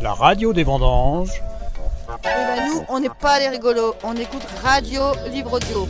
La radio des vendanges. Et ben nous, on n'est pas les rigolos, on écoute Radio Livre Audio.